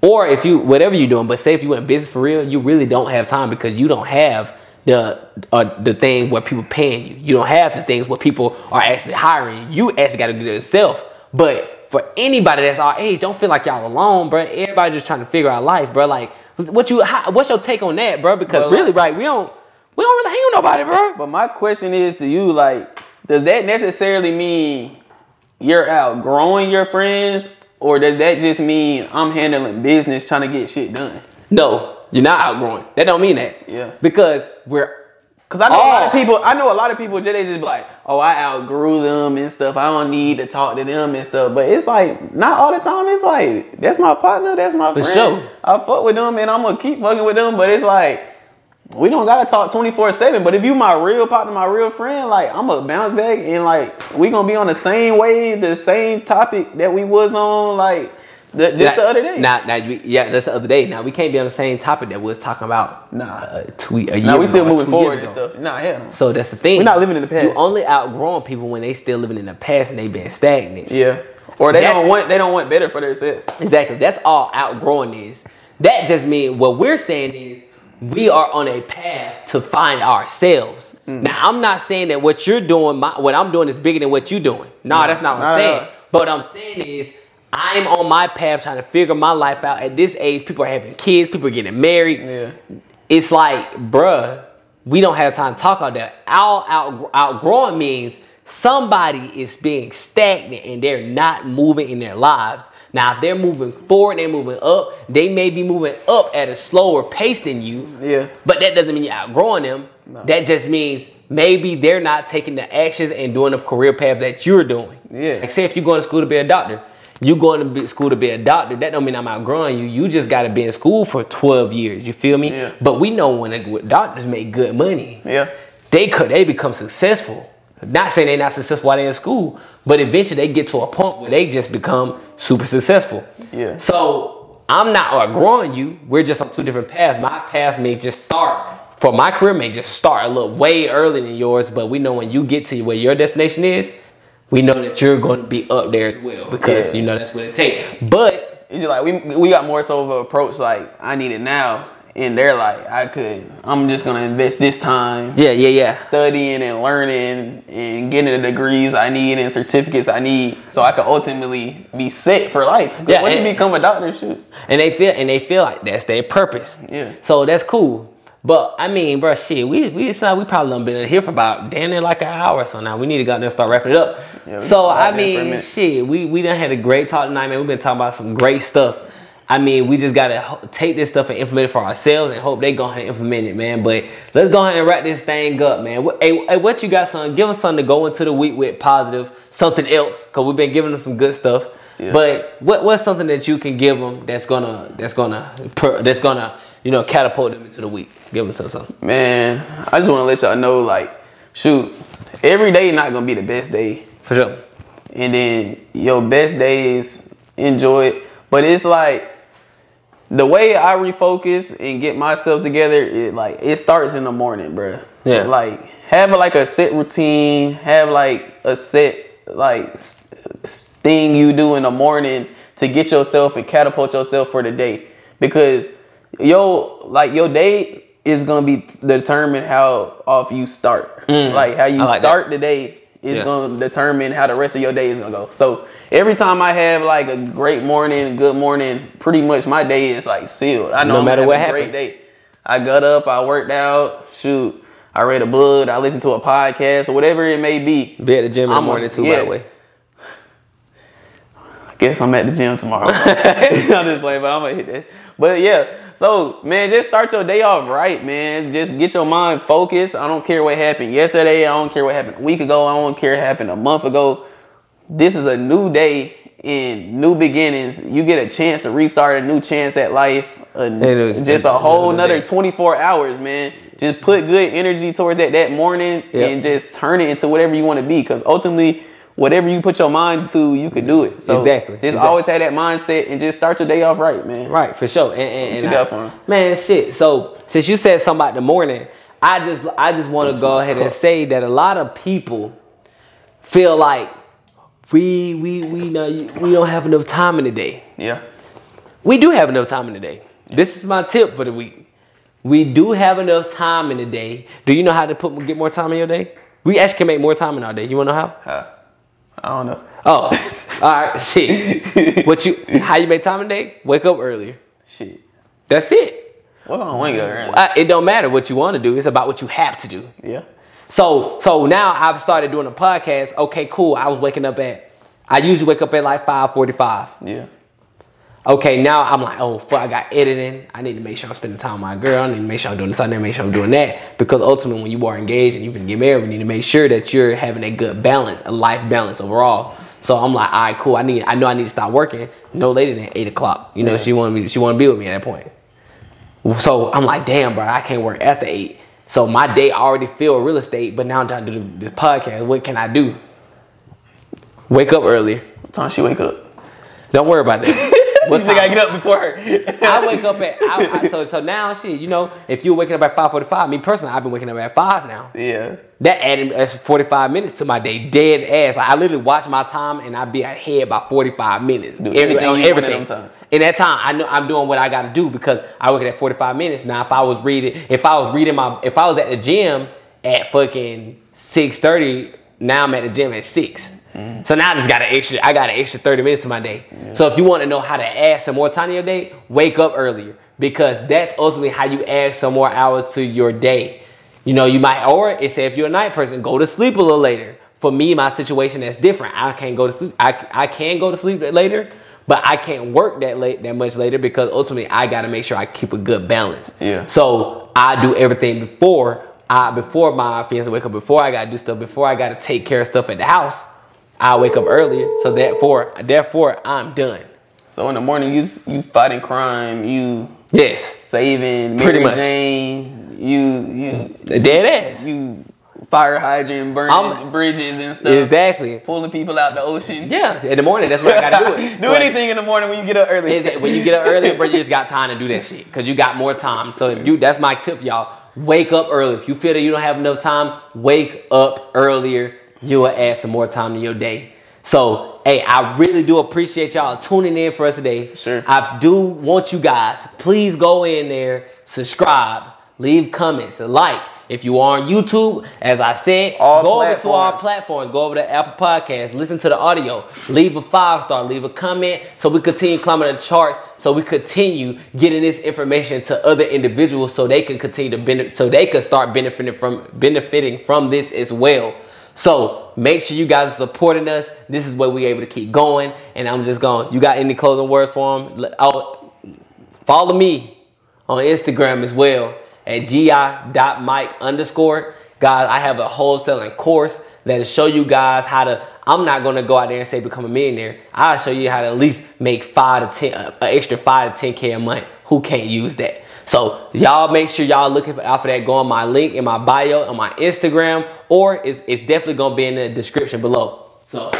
or if you whatever you're doing, but say if you in business for real, you really don't have time because you don't have the uh, the thing where people paying you. You don't have the things where people are actually hiring you. You actually got to do it yourself. But for anybody that's our age, don't feel like y'all alone, bro. Everybody just trying to figure out life, bro. Like, what you? How, what's your take on that, bro? Because Well, really, right, we don't we don't really hang with nobody, bro. But my question is to you, like, does that necessarily mean you're outgrowing your friends, or does that just mean I'm handling business, trying to get shit done? No, you're not outgrowing. That don't mean that. Yeah. Because we're Cause I know a lot of Oh. people. I know a lot of people. They just be like, oh, I outgrew them and stuff. I don't need to talk to them and stuff. But it's like not all the time. It's like that's my partner. That's my For friend. sure. I fuck with them and I'm gonna keep fucking with them. But it's like we don't gotta talk twenty four seven. But if you my real partner, my real friend, like I'm gonna bounce back and like we gonna be on the same wave, the same topic that we was on like the, just the other day. Now, now, we- yeah, that's the other day. Now we can't be on the same topic that we was talking about. Nah. uh, two, a year. now we still moving forward and stuff. Nah, no. So that's the thing. We're not living in the past. You only outgrowing people when they still living in the past and they been stagnant. Yeah. Or they That's- don't want they don't want better for themselves. Exactly. That's all outgrowing is. That just means what we're saying is we are on a path to find ourselves. Mm. Now, I'm not saying that what you're doing, my, what I'm doing is bigger than what you're doing. No, that's not what I'm no, saying. no. But what I'm saying is I'm on my path trying to figure my life out. At this age, people are having kids, people are getting married. Yeah. It's like, bruh, we don't have time to talk about that. Out, out, outgrowing means somebody is being stagnant and they're not moving in their lives. Now, if they're moving forward, they're moving up, they may be moving up at a slower pace than you. Yeah. But that doesn't mean you're outgrowing them. That just means maybe they're not taking the actions and doing the career path that you're doing. Yeah. Like say if you're going to school to be a doctor, you going to be, school to be a doctor, that don't mean I'm outgrowing you. You just got to be in school for 12 years. You feel me? Yeah. But we know when, when doctors make good money, Yeah. they could they become successful. Not saying they're not successful while they're in school, but eventually they get to a point where they just become super successful. Yeah. So I'm not outgrowing you. We're just on two different paths. My path may just start for my career may just start a little way earlier than yours, but we know when you get to where your destination is, we know that you're going to be up there as well because Yeah. you know that's what it takes. But It's like we we got more so of an approach like I need it now, and they're like I could. I'm just gonna invest this time yeah, yeah, yeah. studying and learning and getting the degrees I need and certificates I need, so I could ultimately be set for life. Yeah, once and- you become a doctor, shoot. and they feel and they feel like that's their purpose. Yeah. So that's cool. But I mean, bro, shit, we we it's not we probably done been here for about damn near like an hour or so now. We need to go out there and start wrapping it up. Yeah, so I wrap there for a mean, shit, we we done had a great talk tonight, man. We've been talking about some great stuff. I mean, we just gotta take this stuff and implement it for ourselves, and hope they go ahead and implement it, man. But let's go ahead and wrap this thing up, man. What, hey, hey, what you got, son? Give us something to go into the week with positive, something else, cause we've been giving them some good stuff. Yeah. But what what's something that you can give them that's gonna that's gonna that's gonna you know catapult them into the week? Give them some something. Man, I just want to let y'all know, like, shoot, every day not gonna be the best day. For sure. and then your best days enjoy it. But it's like the way I refocus and get myself together, it like it starts in the morning, bruh. Yeah. Like have like a set routine, have like a set like thing you do in the morning to get yourself and catapult yourself for the day. Because yo like your day is gonna be determined how off you start. Like how you Mm. Like that. start the day is Yeah. gonna determine how the rest of your day is gonna go. So every time I have like a great morning, good morning, pretty much my day is like sealed. I know No matter what a great day. I got up, I worked out, shoot, I read a book, I listened to a podcast, or whatever it may be. Be at the gym in the morning too, by yeah. the way. I guess I'm at the gym tomorrow. I'm just playing, but I'm gonna hit that. But yeah, so man, just start your day off right, man. Just get your mind focused. I don't care what happened yesterday. I don't care what happened a week ago. I don't care what happened a month ago. This is a new day and new beginnings. You get a chance to restart a new chance at life. A, was- just a whole another nother 24 hours, man. Just put good energy towards that that morning Yep. and just turn it into whatever you want to be. Because ultimately, whatever you put your mind to, you could do it. So Exactly, just exactly. always have that mindset and just start your day off right, man. Right, for sure. And, and, and you I- got for? Man, shit. So since you said something about the morning, I just I just want to go ahead and say that a lot of people feel like we we we know we don't have enough time in the day. Yeah. We do have enough time in the day. This is my tip for the week. We do have enough time in the day. Do you know how to put get more time in your day? We actually can make more time in our day. You want to know how? Uh, I don't know. Oh, all right. Shit. What you? How you make time in the day? Wake up earlier. Shit. That's it. What on wing go around? Uh, it don't matter what you want to do. It's about what you have to do. Yeah. So so now I've started doing a podcast. Okay, cool. I was waking up at. I usually wake up at like five forty five. Yeah. Okay, now I'm like, oh fuck, I got editing. I need to make sure I'm spending time with my girl. I need to make sure I'm doing this, I need to make sure I'm doing that. Because ultimately, when you are engaged and you're gonna get married, you need to make sure that you're having a good balance, a life balance overall. So I'm like, all right, cool. I need, I know I need to stop working no later than eight o'clock. You know, Yeah. she want me, she want to be with me at that point. So I'm like, damn, bro, I can't work after eight. So my day already filled real estate, but now I'm trying to do this podcast. What can I do? Wake up early. What time she wake up? Don't worry about that. What you gotta get up before her? I wake up at I, I, so so now shit. You know, if you're waking up at five forty five, me personally, I've been waking up at five now. yeah. That added forty five minutes to my day, dead ass. Like I literally watch my time and I be ahead by forty five minutes. Do anything on you want in them time. In that time, I know I'm doing what I got to do because I work at forty five minutes. Now, if I was reading, if I was reading my, if I was at the gym at fucking six thirty, now I'm at the gym at six. Mm. So now I just got an extra. I got an extra thirty minutes to my day. So if you want to know how to add some more time to your day, wake up earlier because that's ultimately how you add some more hours to your day. You know, you might, or it say if you're a night person, go to sleep a little later. For me, my situation that's different. I can't go to sleep. I, I can go to sleep later, but I can't work that late that much later because ultimately I got to make sure I keep a good balance. Yeah. So I do everything before I before my fiance wake up. Before I gotta do stuff. Before I gotta take care of stuff at the house. I wake up earlier. So therefore, therefore I'm done. So in the morning, you you fighting crime, you Yes. saving Pretty Mary much. Jane, you you Dead ass. you fire hydrant, burning I'm- bridges and stuff, Exactly. pulling people out the ocean. Yeah. In the morning, that's what I gotta do. It. do So, anything in the morning when you get up early. When you get up early, bro, you just got time to do that shit because you got more time. So if you, that's my tip, y'all. Wake up early. If you feel that you don't have enough time, wake up earlier. You will add some more time to your day. So, hey, I really do appreciate y'all tuning in for us today. Sure. I do want you guys, please go in there, subscribe, leave comments, like. If you are on YouTube, as I said, All go over to our platforms. platforms. Go over to Apple Podcasts. Listen to the audio. Leave a five star. Leave a comment so we continue climbing the charts. So we continue getting this information to other individuals so they can continue to benefit. So they can start benefiting from benefiting from this as well. So make sure you guys are supporting us. This is where we're able to keep going. And I'm just going. You got any closing words for them? Oh, follow me on Instagram as well at gi.mike underscore. Guys, I have a wholesaling course that'll show you guys how to. I'm not gonna go out there and say become a millionaire. I'll show you how to at least make five to ten, uh, an extra five to ten k a month. Who can't use that? So y'all make sure y'all looking out for that. Go on my link in my bio on my Instagram, or it's, it's definitely gonna be in the description below. So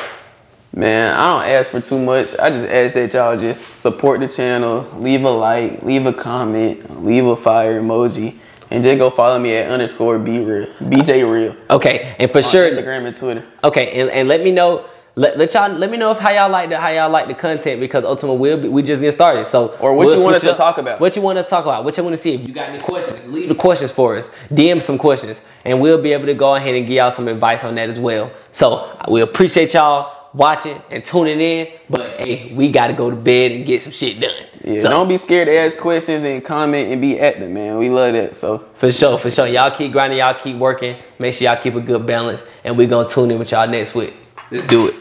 Man, I don't ask for too much. I just ask that y'all just support the channel, leave a like, leave a comment, leave a fire emoji, and just go follow me at underscore be real, BJ real. Okay, and for on sure, Instagram and Twitter. Okay, and, and let me know. Let, let y'all let me know if how y'all like the how y'all like the content because ultimately we'll be, we just get started. So Or what we'll you want us to talk about. What you want us to talk about? What you want to see? If you got any questions, leave the questions for us. DM some questions, and we'll be able to go ahead and give y'all some advice on that as well. So we appreciate y'all watching and tuning in. But hey, we got to go to bed and get some shit done. Yeah, So, don't be scared to ask questions and comment and be active, man. We love that. So For sure, for sure. Y'all keep grinding, y'all keep working. Make sure y'all keep a good balance. And we're gonna tune in with y'all next week. Do it.